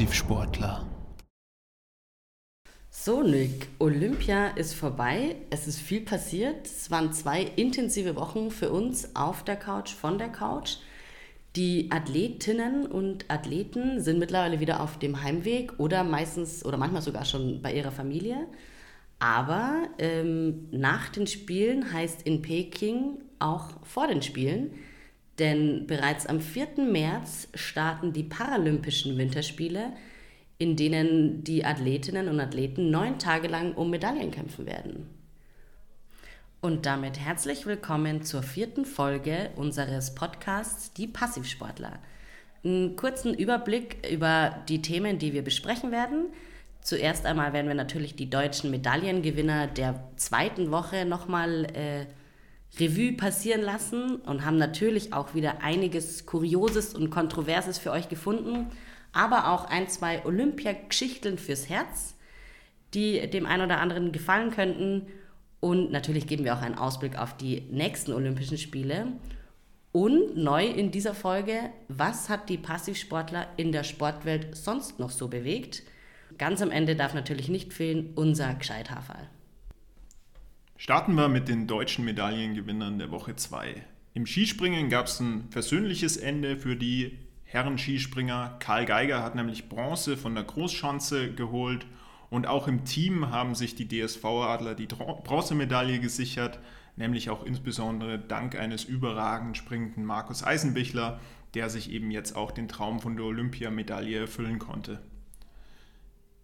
Passivsportler. So, Nick, Olympia ist vorbei. Es ist viel passiert. Es waren zwei intensive Wochen für uns auf der Couch, von der Couch. Die Athletinnen und Athleten sind mittlerweile wieder auf dem Heimweg oder meistens oder manchmal sogar schon bei ihrer Familie. Aber ähm, nach den Spielen heißt in Peking auch vor den Spielen, denn bereits am 4. März starten die Paralympischen Winterspiele, in denen die Athletinnen und Athleten neun Tage lang um Medaillen kämpfen werden. Und damit herzlich willkommen zur vierten Folge unseres Podcasts Die Passivsportler. Einen kurzen Überblick über die Themen, die wir besprechen werden. Zuerst einmal werden wir natürlich die deutschen Medaillengewinner der zweiten Woche nochmal äh, Revue passieren lassen und haben natürlich auch wieder einiges Kurioses und Kontroverses für euch gefunden, aber auch ein, zwei Olympiageschichten fürs Herz, die dem einen oder anderen gefallen könnten. Und natürlich geben wir auch einen Ausblick auf die nächsten Olympischen Spiele. Und neu in dieser Folge, was hat die Passivsportler in der Sportwelt sonst noch so bewegt? Ganz am Ende darf natürlich nicht fehlen unser Gescheithaferl. Starten wir mit den deutschen Medaillengewinnern der Woche 2. Im Skispringen gab es ein versöhnliches Ende für die Herren-Skispringer. Karl Geiger hat nämlich Bronze von der Großschanze geholt und auch im Team haben sich die DSV-Adler die Bronzemedaille gesichert, nämlich auch insbesondere dank eines überragend springenden Markus Eisenbichler, der sich eben jetzt auch den Traum von der Olympiamedaille erfüllen konnte.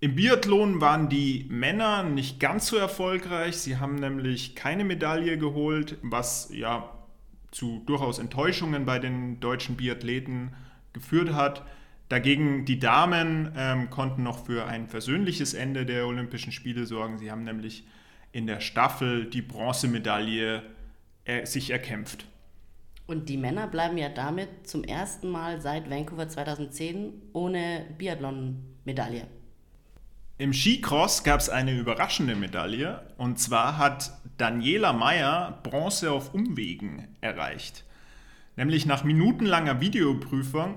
Im Biathlon waren die Männer nicht ganz so erfolgreich. Sie haben nämlich keine Medaille geholt, was ja zu durchaus Enttäuschungen bei den deutschen Biathleten geführt hat. Dagegen die Damen ähm, konnten noch für ein versöhnliches Ende der Olympischen Spiele sorgen. Sie haben nämlich in der Staffel die Bronzemedaille äh, sich erkämpft. Und die Männer bleiben ja damit zum ersten Mal seit Vancouver 2010 ohne Biathlon-Medaille. Im Skicross gab es eine überraschende Medaille und zwar hat Daniela Meyer Bronze auf Umwegen erreicht. Nämlich nach minutenlanger Videoprüfung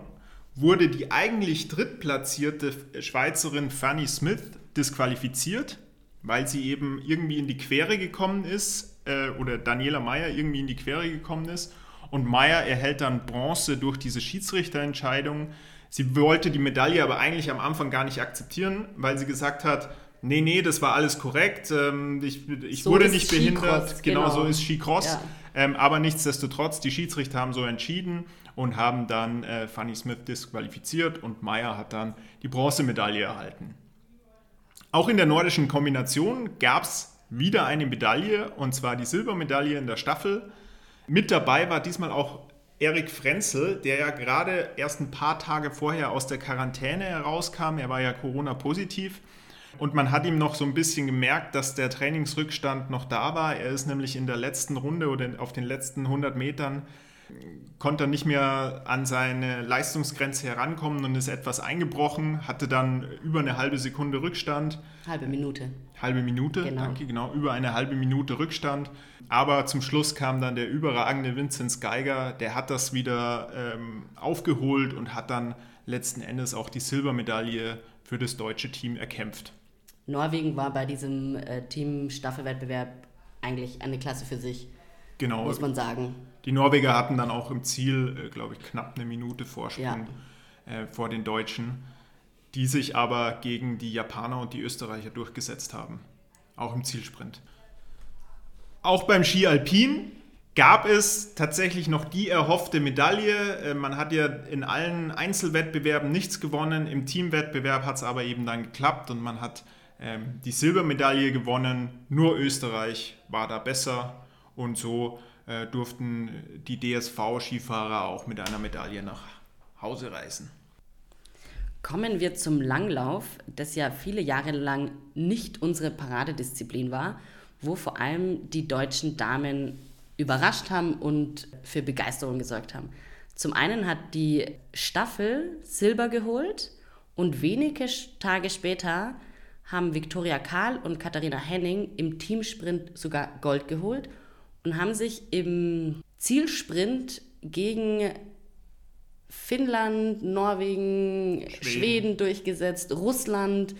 wurde die eigentlich drittplatzierte Schweizerin Fanny Smith disqualifiziert, weil sie eben irgendwie in die Quere gekommen ist äh, oder Daniela Meyer irgendwie in die Quere gekommen ist und Meyer erhält dann Bronze durch diese Schiedsrichterentscheidung. Sie wollte die Medaille aber eigentlich am Anfang gar nicht akzeptieren, weil sie gesagt hat, nee, nee, das war alles korrekt, ähm, ich, ich so wurde nicht behindert, genau, genau, so ist Skicross. Ja. Ähm, aber nichtsdestotrotz, die Schiedsrichter haben so entschieden und haben dann äh, Fanny Smith disqualifiziert und Meyer hat dann die Bronzemedaille erhalten. Auch in der nordischen Kombination gab es wieder eine Medaille und zwar die Silbermedaille in der Staffel. Mit dabei war diesmal auch Erik Frenzel, der ja gerade erst ein paar Tage vorher aus der Quarantäne herauskam. Er war ja Corona-positiv. Und man hat ihm noch so ein bisschen gemerkt, dass der Trainingsrückstand noch da war. Er ist nämlich in der letzten Runde oder auf den letzten 100 Metern konnte nicht mehr an seine Leistungsgrenze herankommen und ist etwas eingebrochen, hatte dann über eine halbe Sekunde Rückstand. Halbe Minute. Halbe Minute, genau. danke, genau, über eine halbe Minute Rückstand. Aber zum Schluss kam dann der überragende Vinzenz Geiger, der hat das wieder ähm, aufgeholt und hat dann letzten Endes auch die Silbermedaille für das deutsche Team erkämpft. Norwegen war bei diesem äh, Team-Staffelwettbewerb eigentlich eine Klasse für sich. Genau. Muss man sagen. Die Norweger hatten dann auch im Ziel, äh, glaube ich, knapp eine Minute Vorsprung ja. äh, vor den Deutschen, die sich aber gegen die Japaner und die Österreicher durchgesetzt haben. Auch im Zielsprint. Auch beim Ski Alpin gab es tatsächlich noch die erhoffte Medaille. Äh, man hat ja in allen Einzelwettbewerben nichts gewonnen. Im Teamwettbewerb hat es aber eben dann geklappt und man hat ähm, die Silbermedaille gewonnen. Nur Österreich war da besser und so äh, durften die DSV-Skifahrer auch mit einer Medaille nach Hause reisen. Kommen wir zum Langlauf, das ja viele Jahre lang nicht unsere Paradedisziplin war, wo vor allem die deutschen Damen überrascht haben und für Begeisterung gesorgt haben. Zum einen hat die Staffel Silber geholt und wenige Tage später haben Viktoria Karl und Katharina Henning im Teamsprint sogar Gold geholt und haben sich im Zielsprint gegen Finnland, Norwegen, Schweden. Schweden durchgesetzt, Russland.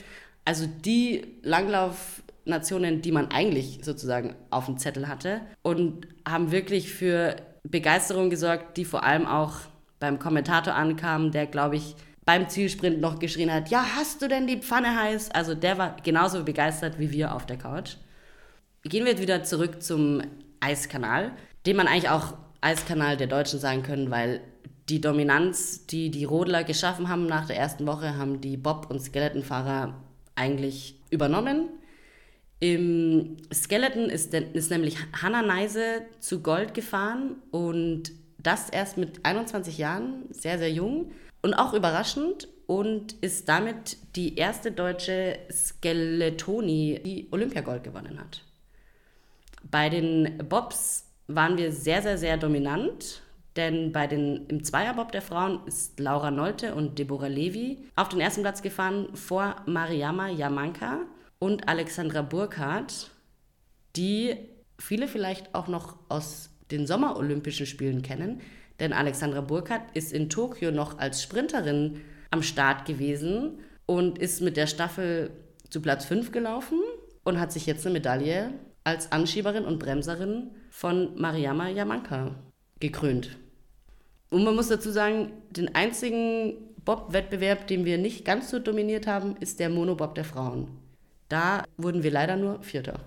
Also die Langlaufnationen, die man eigentlich sozusagen auf dem Zettel hatte. Und haben wirklich für Begeisterung gesorgt, die vor allem auch beim Kommentator ankam, der, glaube ich, beim Zielsprint noch geschrien hat, ja, hast du denn die Pfanne heiß? Also der war genauso begeistert wie wir auf der Couch. Gehen wir jetzt wieder zurück zum Eiskanal, den man eigentlich auch Eiskanal der Deutschen sagen können, weil die Dominanz, die die Rodler geschaffen haben nach der ersten Woche, haben die Bob- und Skeletonfahrer eigentlich übernommen. Im Skeleton ist, ist nämlich Hannah Neise zu Gold gefahren und das erst mit 21 Jahren, sehr, sehr jung und auch überraschend und ist damit die erste deutsche Skeletoni, die Olympiagold gewonnen hat. Bei den Bobs waren wir sehr, sehr, sehr dominant, denn bei den, im Zweierbob der Frauen ist Laura Nolte und Deborah Levy auf den ersten Platz gefahren vor Mariama Yamanka und Alexandra Burkhardt, die viele vielleicht auch noch aus den Sommerolympischen Spielen kennen, denn Alexandra Burkhardt ist in Tokio noch als Sprinterin am Start gewesen und ist mit der Staffel zu Platz 5 gelaufen und hat sich jetzt eine Medaille als Anschieberin und Bremserin von Mariama Yamanka gekrönt. Und man muss dazu sagen, den einzigen Bob-Wettbewerb, den wir nicht ganz so dominiert haben, ist der Monobob der Frauen. Da wurden wir leider nur Vierter.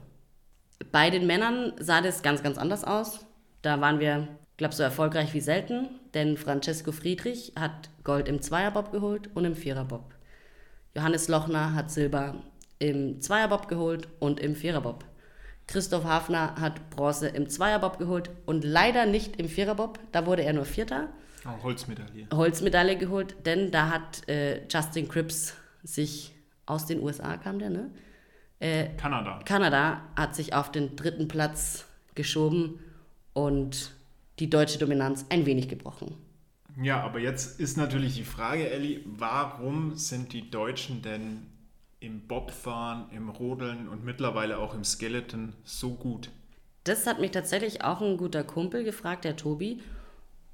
Bei den Männern sah das ganz, ganz anders aus. Da waren wir, glaube so erfolgreich wie selten, denn Francesco Friedrich hat Gold im Zweierbob geholt und im Viererbob. Johannes Lochner hat Silber im Zweierbob geholt und im Viererbob. Christoph Hafner hat Bronze im Zweierbob geholt und leider nicht im Viererbob. Da wurde er nur Vierter. Oh, Holzmedaille. Holzmedaille geholt, denn da hat äh, Justin Cripps sich aus den USA kam der, ne? Äh, Kanada. Kanada hat sich auf den dritten Platz geschoben und die deutsche Dominanz ein wenig gebrochen. Ja, aber jetzt ist natürlich die Frage, Elli, warum sind die Deutschen denn im Bobfahren, im Rodeln und mittlerweile auch im Skeleton so gut? Das hat mich tatsächlich auch ein guter Kumpel gefragt, der Tobi,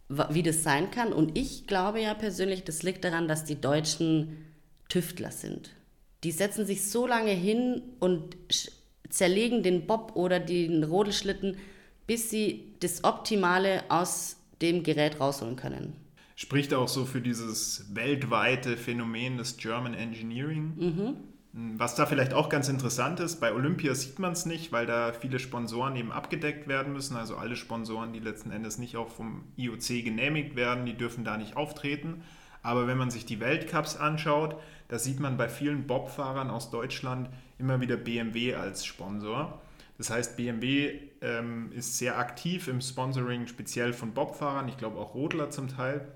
wie das sein kann. Und ich glaube ja persönlich, das liegt daran, dass die Deutschen Tüftler sind. Die setzen sich so lange hin und zerlegen den Bob oder den Rodelschlitten, bis sie das Optimale aus dem Gerät rausholen können. Spricht auch so für dieses weltweite Phänomen des German Engineering. Mhm. Was da vielleicht auch ganz interessant ist, bei Olympia sieht man es nicht, weil da viele Sponsoren eben abgedeckt werden müssen. Also alle Sponsoren, die letzten Endes nicht auch vom IOC genehmigt werden, die dürfen da nicht auftreten. Aber wenn man sich die Weltcups anschaut, da sieht man bei vielen Bobfahrern aus Deutschland immer wieder BMW als Sponsor. Das heißt, BMW ähm, ist sehr aktiv im Sponsoring, speziell von Bobfahrern, ich glaube auch Rodler zum Teil,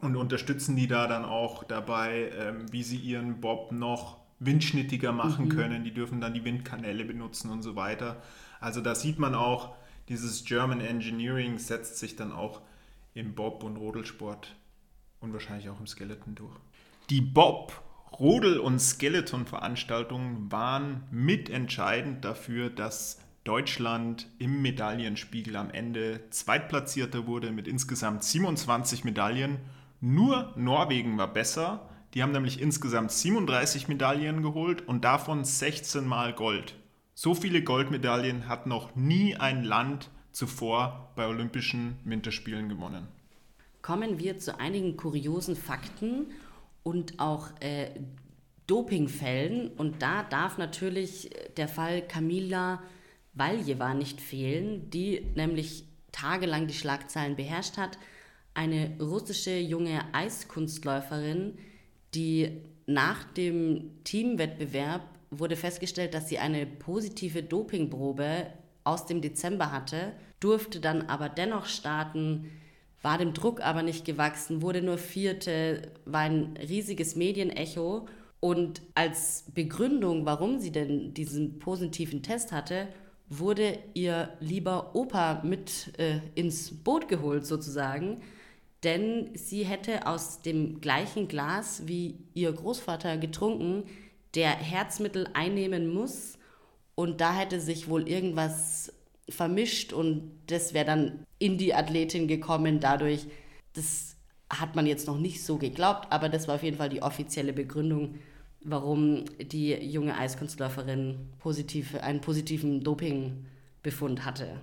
und unterstützen die da dann auch dabei, ähm, wie sie ihren Bob noch windschnittiger machen mhm. können. Die dürfen dann die Windkanäle benutzen und so weiter. Also da sieht man auch, dieses German Engineering setzt sich dann auch im Bob- und Rodelsport und wahrscheinlich auch im Skeleton durch. Die Bob, Rodel- und Skeleton-Veranstaltungen waren mitentscheidend dafür, dass Deutschland im Medaillenspiegel am Ende Zweitplatzierter wurde mit insgesamt 27 Medaillen. Nur Norwegen war besser die haben nämlich insgesamt 37 Medaillen geholt und davon 16 Mal Gold. So viele Goldmedaillen hat noch nie ein Land zuvor bei Olympischen Winterspielen gewonnen. Kommen wir zu einigen kuriosen Fakten und auch äh, Dopingfällen. Und da darf natürlich der Fall Kamila Valjeva nicht fehlen, die nämlich tagelang die Schlagzeilen beherrscht hat. Eine russische junge Eiskunstläuferin, die nach dem Teamwettbewerb wurde festgestellt, dass sie eine positive Dopingprobe aus dem Dezember hatte, durfte dann aber dennoch starten, war dem Druck aber nicht gewachsen, wurde nur Vierte, war ein riesiges Medienecho. Und als Begründung, warum sie denn diesen positiven Test hatte, wurde ihr lieber Opa mit äh, ins Boot geholt sozusagen denn sie hätte aus dem gleichen Glas wie ihr Großvater getrunken, der Herzmittel einnehmen muss und da hätte sich wohl irgendwas vermischt und das wäre dann in die Athletin gekommen dadurch. Das hat man jetzt noch nicht so geglaubt, aber das war auf jeden Fall die offizielle Begründung, warum die junge Eiskunstläuferin positiv, einen positiven Dopingbefund hatte.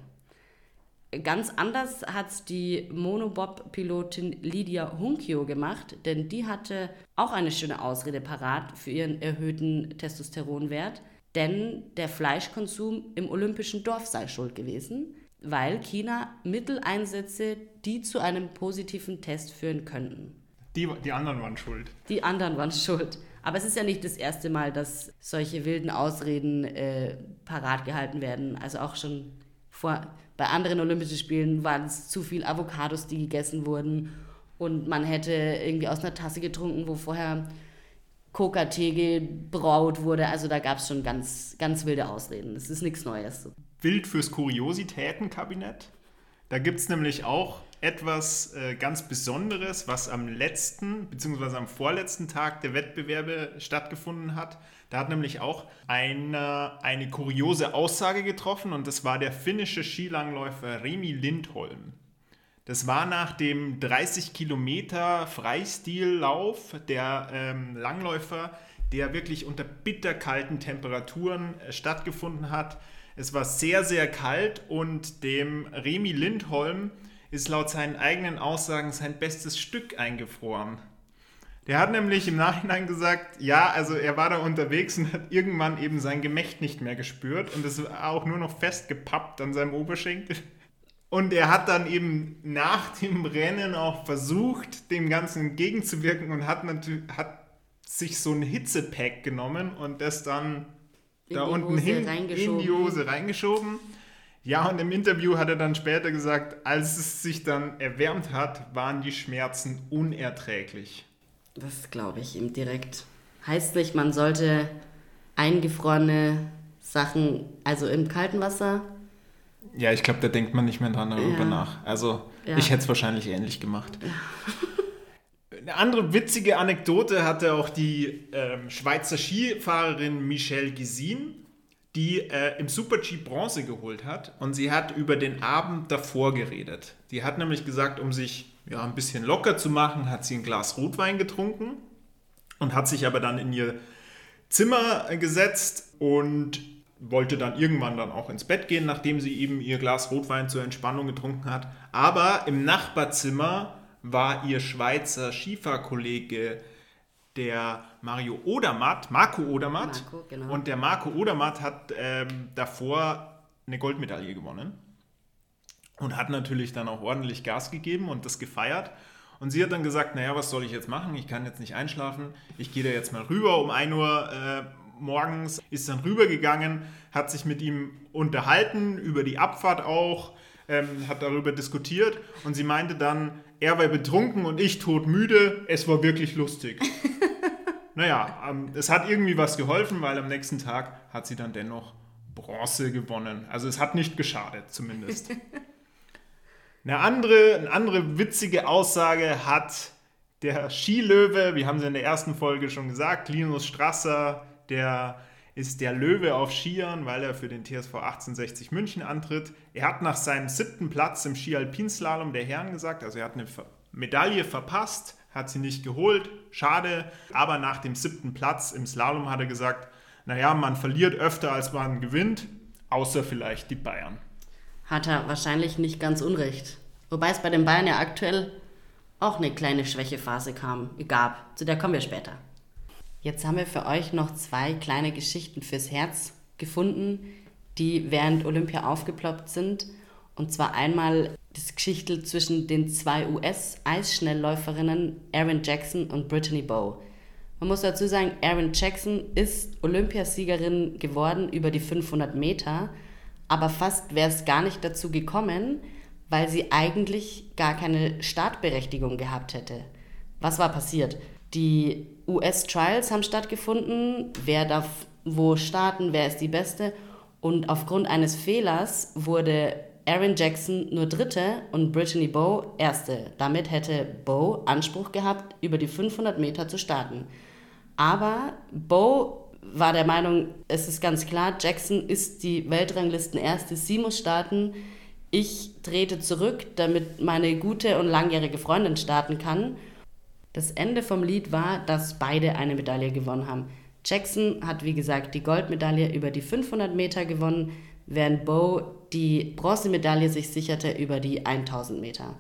Ganz anders hat es die Monobob-Pilotin Lydia Hunkio gemacht, denn die hatte auch eine schöne Ausrede parat für ihren erhöhten Testosteronwert, denn der Fleischkonsum im olympischen Dorf sei schuld gewesen, weil China Mittel einsetze, die zu einem positiven Test führen könnten. Die, die anderen waren schuld. Die anderen waren schuld. Aber es ist ja nicht das erste Mal, dass solche wilden Ausreden äh, parat gehalten werden. Also auch schon vor, bei anderen Olympischen Spielen waren es zu viel Avocados, die gegessen wurden. Und man hätte irgendwie aus einer Tasse getrunken, wo vorher Coca-Tee gebraut wurde. Also da gab es schon ganz, ganz wilde Ausreden. Das ist nichts Neues. Wild fürs Kuriositätenkabinett. Da gibt es nämlich auch etwas äh, ganz Besonderes, was am letzten bzw. am vorletzten Tag der Wettbewerbe stattgefunden hat. Da hat nämlich auch eine, eine kuriose Aussage getroffen und das war der finnische Skilangläufer Remi Lindholm. Das war nach dem 30 Kilometer Freistillauf der ähm, Langläufer, der wirklich unter bitterkalten Temperaturen äh, stattgefunden hat. Es war sehr, sehr kalt und dem Remi Lindholm ist laut seinen eigenen Aussagen sein bestes Stück eingefroren. Der hat nämlich im Nachhinein gesagt, ja, also er war da unterwegs und hat irgendwann eben sein Gemächt nicht mehr gespürt und es war auch nur noch festgepappt an seinem Oberschenkel. Und er hat dann eben nach dem Rennen auch versucht, dem Ganzen entgegenzuwirken und hat, natürlich, hat sich so ein Hitzepack genommen und das dann in da unten hin in die Hose reingeschoben. Ja, und im Interview hat er dann später gesagt, als es sich dann erwärmt hat, waren die Schmerzen unerträglich. Das glaube ich ihm direkt. Heißt nicht, man sollte eingefrorene Sachen, also im kalten Wasser. Ja, ich glaube, da denkt man nicht mehr dran darüber ja. nach. Also, ja. ich hätte es wahrscheinlich ähnlich gemacht. Ja. Eine andere witzige Anekdote hatte auch die ähm, Schweizer Skifahrerin Michelle Gisin die äh, im Super-G Bronze geholt hat und sie hat über den Abend davor geredet. Die hat nämlich gesagt, um sich ja, ein bisschen locker zu machen, hat sie ein Glas Rotwein getrunken und hat sich aber dann in ihr Zimmer gesetzt und wollte dann irgendwann dann auch ins Bett gehen, nachdem sie eben ihr Glas Rotwein zur Entspannung getrunken hat. Aber im Nachbarzimmer war ihr Schweizer Skifahrkollege der Mario Odermatt, Marco Odermatt. Marco, genau. Und der Marco Odermatt hat ähm, davor eine Goldmedaille gewonnen und hat natürlich dann auch ordentlich Gas gegeben und das gefeiert. Und sie hat dann gesagt, naja, was soll ich jetzt machen? Ich kann jetzt nicht einschlafen. Ich gehe da jetzt mal rüber um 1 Uhr äh, morgens. Ist dann rübergegangen, hat sich mit ihm unterhalten, über die Abfahrt auch, ähm, hat darüber diskutiert. Und sie meinte dann, er war betrunken und ich todmüde. Es war wirklich lustig. naja, ähm, es hat irgendwie was geholfen, weil am nächsten Tag hat sie dann dennoch Bronze gewonnen. Also es hat nicht geschadet, zumindest. Eine andere, eine andere witzige Aussage hat der Skilöwe, wir haben es in der ersten Folge schon gesagt, Linus Strasser, der ist der Löwe auf Skiern, weil er für den TSV 1860 München antritt. Er hat nach seinem siebten Platz im Ski-Alpinslalom der Herren gesagt, also er hat eine Medaille verpasst, hat sie nicht geholt, schade. Aber nach dem siebten Platz im Slalom hat er gesagt, naja, man verliert öfter als man gewinnt, außer vielleicht die Bayern. Hat er wahrscheinlich nicht ganz unrecht. Wobei es bei den Bayern ja aktuell auch eine kleine Schwächephase kam, gab. Zu der kommen wir später. Jetzt haben wir für euch noch zwei kleine Geschichten fürs Herz gefunden, die während Olympia aufgeploppt sind. Und zwar einmal das Geschichtel zwischen den zwei US-Eisschnellläuferinnen Aaron Jackson und Brittany Bowe. Man muss dazu sagen, Aaron Jackson ist Olympiasiegerin geworden über die 500 Meter, aber fast wäre es gar nicht dazu gekommen, weil sie eigentlich gar keine Startberechtigung gehabt hätte. Was war passiert? Die US-Trials haben stattgefunden, wer darf wo starten, wer ist die Beste. Und aufgrund eines Fehlers wurde Aaron Jackson nur Dritte und Brittany Bowe Erste. Damit hätte Bowe Anspruch gehabt, über die 500 Meter zu starten. Aber Bowe war der Meinung, es ist ganz klar, Jackson ist die Weltranglisten Erste, sie muss starten. ich trete zurück, damit meine gute und langjährige Freundin starten kann. Das Ende vom Lied war, dass beide eine Medaille gewonnen haben. Jackson hat, wie gesagt, die Goldmedaille über die 500 Meter gewonnen, während Bo die Bronzemedaille sich sicherte über die 1000 Meter.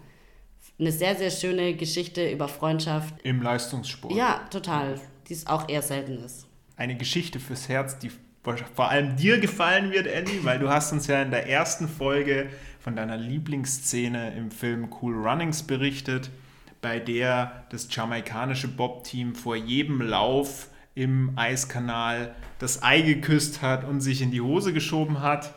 Eine sehr, sehr schöne Geschichte über Freundschaft. Im Leistungssport. Ja, total. Die es auch eher selten ist. Eine Geschichte fürs Herz, die vor allem dir gefallen wird, Ellie, weil du hast uns ja in der ersten Folge von deiner Lieblingsszene im Film Cool Runnings berichtet, bei der das jamaikanische Bob-Team vor jedem Lauf im Eiskanal das Ei geküsst hat und sich in die Hose geschoben hat.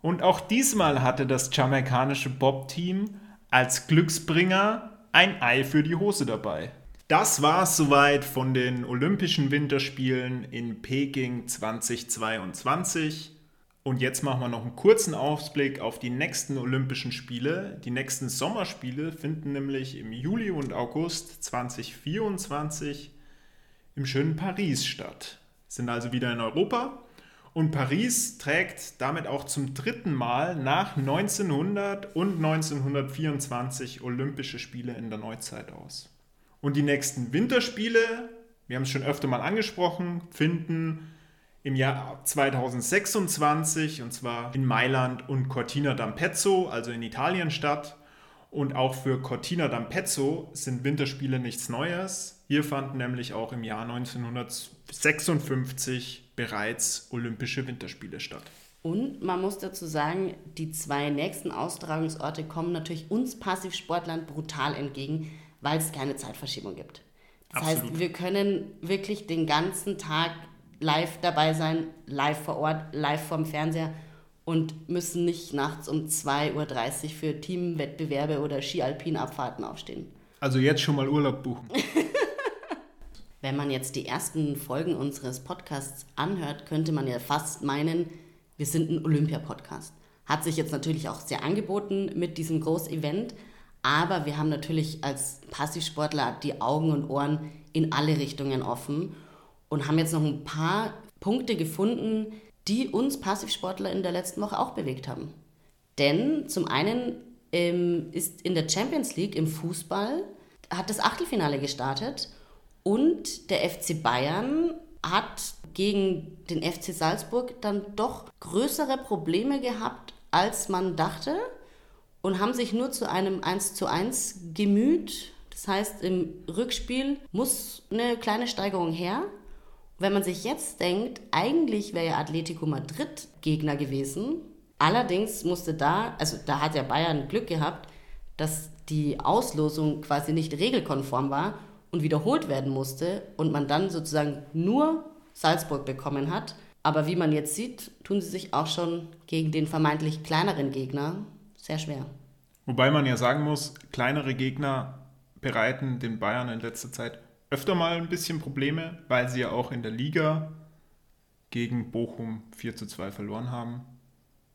Und auch diesmal hatte das jamaikanische Bob-Team als Glücksbringer ein Ei für die Hose dabei. Das war es soweit von den Olympischen Winterspielen in Peking 2022. Und jetzt machen wir noch einen kurzen Ausblick auf die nächsten Olympischen Spiele. Die nächsten Sommerspiele finden nämlich im Juli und August 2024 im schönen Paris statt. Sind also wieder in Europa. Und Paris trägt damit auch zum dritten Mal nach 1900 und 1924 Olympische Spiele in der Neuzeit aus. Und die nächsten Winterspiele, wir haben es schon öfter mal angesprochen, finden im Jahr 2026 und zwar in Mailand und Cortina d'Ampezzo, also in Italien statt. Und auch für Cortina d'Ampezzo sind Winterspiele nichts Neues. Hier fanden nämlich auch im Jahr 1956 bereits Olympische Winterspiele statt. Und man muss dazu sagen, die zwei nächsten Austragungsorte kommen natürlich uns Passivsportlern brutal entgegen, weil es keine Zeitverschiebung gibt. Das Absolut. heißt, wir können wirklich den ganzen Tag live dabei sein, live vor Ort, live vorm Fernseher und müssen nicht nachts um 2.30 Uhr für Teamwettbewerbe oder Ski-Alpin-Abfahrten aufstehen. Also jetzt schon mal Urlaub buchen. Wenn man jetzt die ersten Folgen unseres Podcasts anhört, könnte man ja fast meinen, wir sind ein Olympia-Podcast. Hat sich jetzt natürlich auch sehr angeboten mit diesem Großevent. Aber wir haben natürlich als Passivsportler die Augen und Ohren in alle Richtungen offen und haben jetzt noch ein paar Punkte gefunden, die uns Passivsportler in der letzten Woche auch bewegt haben. Denn zum einen ähm, ist in der Champions League im Fußball hat das Achtelfinale gestartet und der FC Bayern hat gegen den FC Salzburg dann doch größere Probleme gehabt, als man dachte und haben sich nur zu einem 1 zu 1 gemüht. Das heißt, im Rückspiel muss eine kleine Steigerung her. Wenn man sich jetzt denkt, eigentlich wäre ja Atletico Madrid Gegner gewesen. Allerdings musste da, also da hat ja Bayern Glück gehabt, dass die Auslosung quasi nicht regelkonform war und wiederholt werden musste und man dann sozusagen nur Salzburg bekommen hat. Aber wie man jetzt sieht, tun sie sich auch schon gegen den vermeintlich kleineren Gegner sehr schwer. Wobei man ja sagen muss, kleinere Gegner bereiten den Bayern in letzter Zeit öfter mal ein bisschen Probleme, weil sie ja auch in der Liga gegen Bochum 4 zu 2 verloren haben.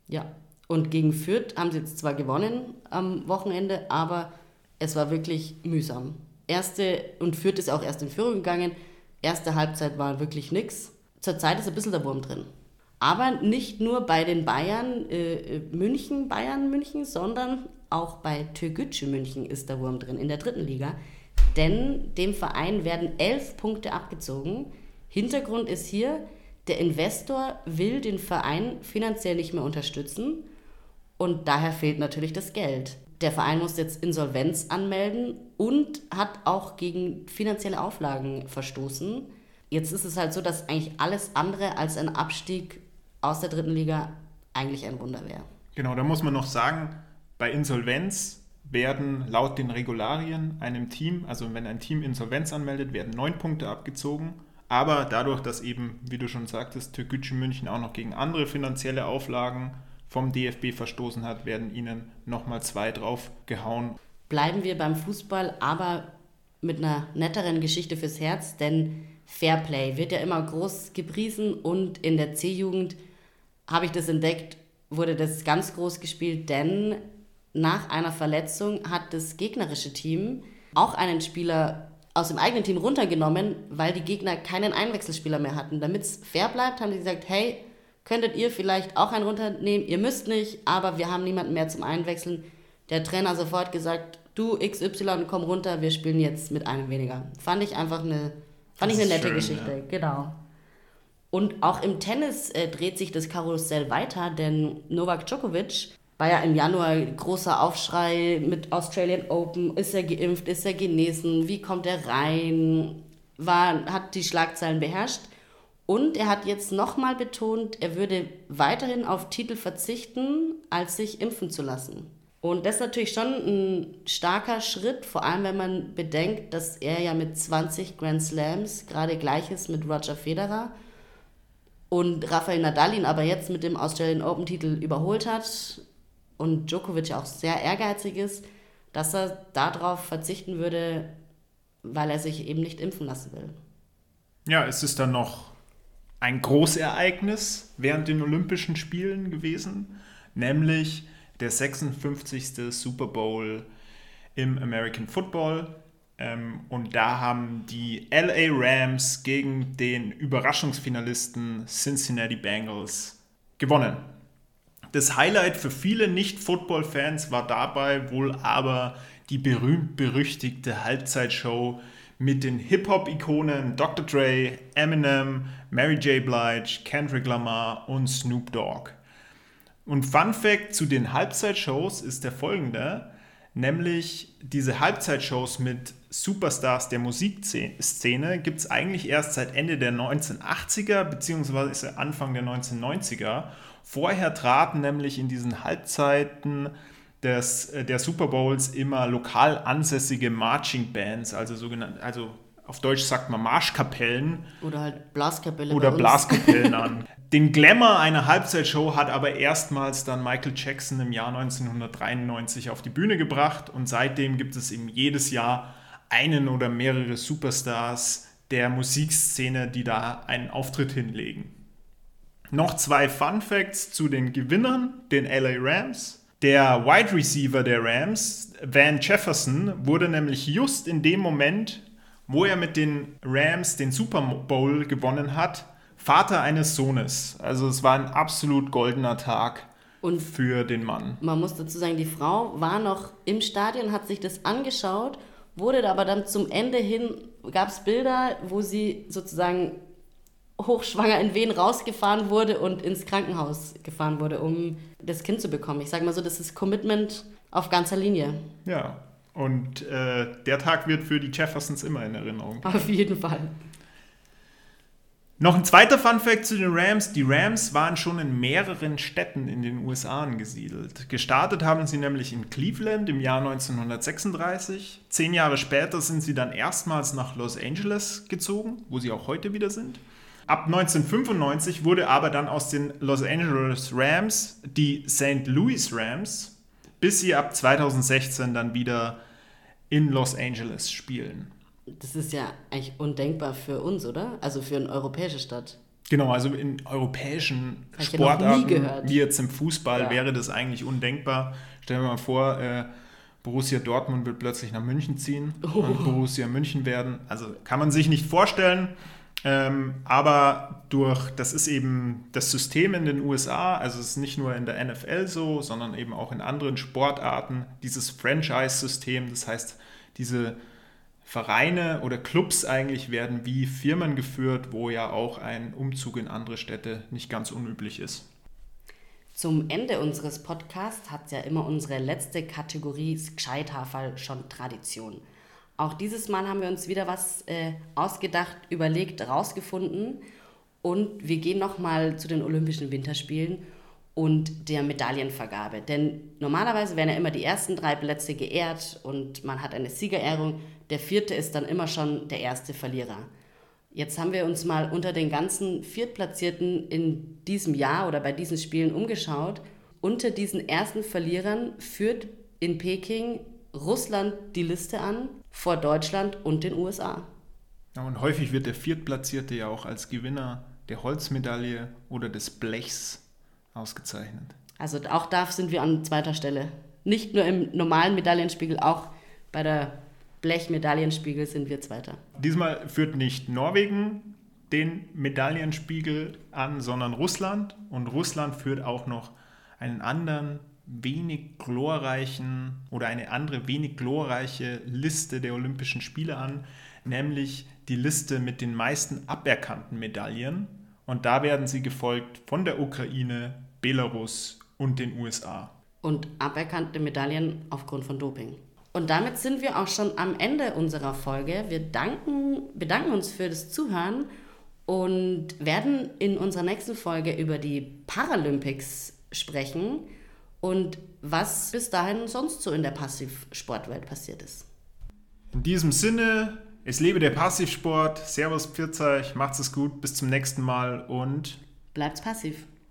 Ja, und gegen Fürth haben sie jetzt zwar gewonnen am Wochenende, aber es war wirklich mühsam. Erste, und Fürth ist auch erst in Führung gegangen. Erste Halbzeit war wirklich nichts. Zurzeit ist ein bisschen der Wurm drin. Aber nicht nur bei den Bayern, äh, äh, München, Bayern, München, sondern auch bei Türgücü München ist der Wurm drin in der dritten Liga. Denn dem Verein werden elf Punkte abgezogen. Hintergrund ist hier, der Investor will den Verein finanziell nicht mehr unterstützen und daher fehlt natürlich das Geld. Der Verein muss jetzt Insolvenz anmelden und hat auch gegen finanzielle Auflagen verstoßen. Jetzt ist es halt so, dass eigentlich alles andere als ein Abstieg aus der dritten Liga eigentlich ein Wunder wäre. Genau, da muss man noch sagen, bei Insolvenz werden laut den Regularien einem Team, also wenn ein Team Insolvenz anmeldet, werden neun Punkte abgezogen. Aber dadurch, dass eben, wie du schon sagtest, Türkgücü München auch noch gegen andere finanzielle Auflagen vom DFB verstoßen hat, werden ihnen nochmal zwei drauf gehauen. Bleiben wir beim Fußball, aber mit einer netteren Geschichte fürs Herz, denn Fairplay wird ja immer groß gepriesen und in der C-Jugend habe ich das entdeckt, wurde das ganz groß gespielt, denn nach einer Verletzung hat das gegnerische Team auch einen Spieler aus dem eigenen Team runtergenommen, weil die Gegner keinen Einwechselspieler mehr hatten. Damit es fair bleibt, haben sie gesagt, hey, könntet ihr vielleicht auch einen runternehmen. Ihr müsst nicht, aber wir haben niemanden mehr zum Einwechseln. Der Trainer sofort gesagt, du XY, komm runter, wir spielen jetzt mit einem weniger. Fand ich einfach eine, fand ich eine nette schön, Geschichte, ja. genau. Und auch im Tennis äh, dreht sich das Karussell weiter, denn Novak Djokovic war ja im Januar großer Aufschrei mit Australian Open. Ist er geimpft? Ist er genesen? Wie kommt er rein? War, hat die Schlagzeilen beherrscht. Und er hat jetzt nochmal betont, er würde weiterhin auf Titel verzichten, als sich impfen zu lassen. Und das ist natürlich schon ein starker Schritt, vor allem wenn man bedenkt, dass er ja mit 20 Grand Slams gerade gleich ist mit Roger Federer und Rafael Nadal ihn aber jetzt mit dem Australian Open Titel überholt hat und Djokovic auch sehr ehrgeizig ist, dass er darauf verzichten würde, weil er sich eben nicht impfen lassen will. Ja, es ist dann noch ein Großereignis während den Olympischen Spielen gewesen, nämlich der 56. Super Bowl im American Football. Ähm, und da haben die LA Rams gegen den Überraschungsfinalisten Cincinnati Bengals gewonnen. Das Highlight für viele Nicht-Football-Fans war dabei wohl aber die berühmt-berüchtigte Halbzeitshow mit den Hip-Hop-Ikonen Dr. Dre, Eminem, Mary J. Blige, Kendrick Lamar und Snoop Dogg. Und Fun Fact zu den Halbzeitshows ist der folgende, nämlich diese Halbzeitshows mit Superstars der Musikszene gibt es eigentlich erst seit Ende der 1980er bzw. Anfang der 1990er. Vorher traten nämlich in diesen Halbzeiten des, äh, der Super Bowls immer lokal ansässige Marching Bands, also sogenannte, also auf Deutsch sagt man Marschkapellen. Oder halt Blaskapelle. Oder Blaskapellen an. Den Glamour einer Halbzeitshow hat aber erstmals dann Michael Jackson im Jahr 1993 auf die Bühne gebracht und seitdem gibt es eben jedes Jahr einen oder mehrere Superstars der Musikszene, die da einen Auftritt hinlegen. Noch zwei Fun Facts zu den Gewinnern, den LA Rams. Der Wide Receiver der Rams, Van Jefferson, wurde nämlich just in dem Moment, wo er mit den Rams den Super Bowl gewonnen hat, Vater eines Sohnes. Also es war ein absolut goldener Tag und für den Mann. Man muss dazu sagen, die Frau war noch im Stadion, hat sich das angeschaut, wurde aber dann zum Ende hin, gab es Bilder, wo sie sozusagen hochschwanger in Wehen rausgefahren wurde und ins Krankenhaus gefahren wurde, um das Kind zu bekommen. Ich sage mal so, das ist Commitment auf ganzer Linie. Ja, und äh, der Tag wird für die Jeffersons immer in Erinnerung. Auf jeden Fall. Noch ein zweiter Funfact zu den Rams. Die Rams waren schon in mehreren Städten in den USA angesiedelt. Gestartet haben sie nämlich in Cleveland im Jahr 1936. Zehn Jahre später sind sie dann erstmals nach Los Angeles gezogen, wo sie auch heute wieder sind. Ab 1995 wurde aber dann aus den Los Angeles Rams die St. Louis Rams, bis sie ab 2016 dann wieder in Los Angeles spielen. Das ist ja eigentlich undenkbar für uns, oder? Also für eine europäische Stadt. Genau, also in europäischen Sportarten, wie jetzt im Fußball, ja. wäre das eigentlich undenkbar. Stellen wir mal vor, äh, Borussia Dortmund wird plötzlich nach München ziehen oh. und Borussia München werden. Also kann man sich nicht vorstellen. Ähm, aber durch, das ist eben das System in den USA, also es ist nicht nur in der NFL so, sondern eben auch in anderen Sportarten, dieses Franchise-System, das heißt, diese Vereine oder Clubs eigentlich werden wie Firmen geführt, wo ja auch ein Umzug in andere Städte nicht ganz unüblich ist. Zum Ende unseres Podcasts hat ja immer unsere letzte Kategorie Gescheithafel schon Tradition. Auch dieses Mal haben wir uns wieder was äh, ausgedacht, überlegt, rausgefunden und wir gehen nochmal zu den Olympischen Winterspielen und der Medaillenvergabe. Denn normalerweise werden ja immer die ersten drei Plätze geehrt und man hat eine Siegerehrung. Der vierte ist dann immer schon der erste Verlierer. Jetzt haben wir uns mal unter den ganzen Viertplatzierten in diesem Jahr oder bei diesen Spielen umgeschaut. Unter diesen ersten Verlierern führt in Peking Russland die Liste an vor Deutschland und den USA. Ja, und häufig wird der Viertplatzierte ja auch als Gewinner der Holzmedaille oder des Blechs ausgezeichnet. Also auch da sind wir an zweiter Stelle. Nicht nur im normalen Medaillenspiegel, auch bei der Blechmedaillenspiegel sind wir Zweiter. Diesmal führt nicht Norwegen den Medaillenspiegel an, sondern Russland. Und Russland führt auch noch einen anderen, wenig glorreichen oder eine andere, wenig glorreiche Liste der Olympischen Spiele an, nämlich die Liste mit den meisten aberkannten Medaillen. Und da werden sie gefolgt von der Ukraine, Belarus und den USA. Und aberkannte Medaillen aufgrund von Doping. Und damit sind wir auch schon am Ende unserer Folge. Wir danken, bedanken uns für das Zuhören und werden in unserer nächsten Folge über die Paralympics sprechen und was bis dahin sonst so in der Passivsportwelt passiert ist. In diesem Sinne, es lebe der Passivsport. Servus, Pfirzeuch, macht's es gut, bis zum nächsten Mal und bleibt's passiv.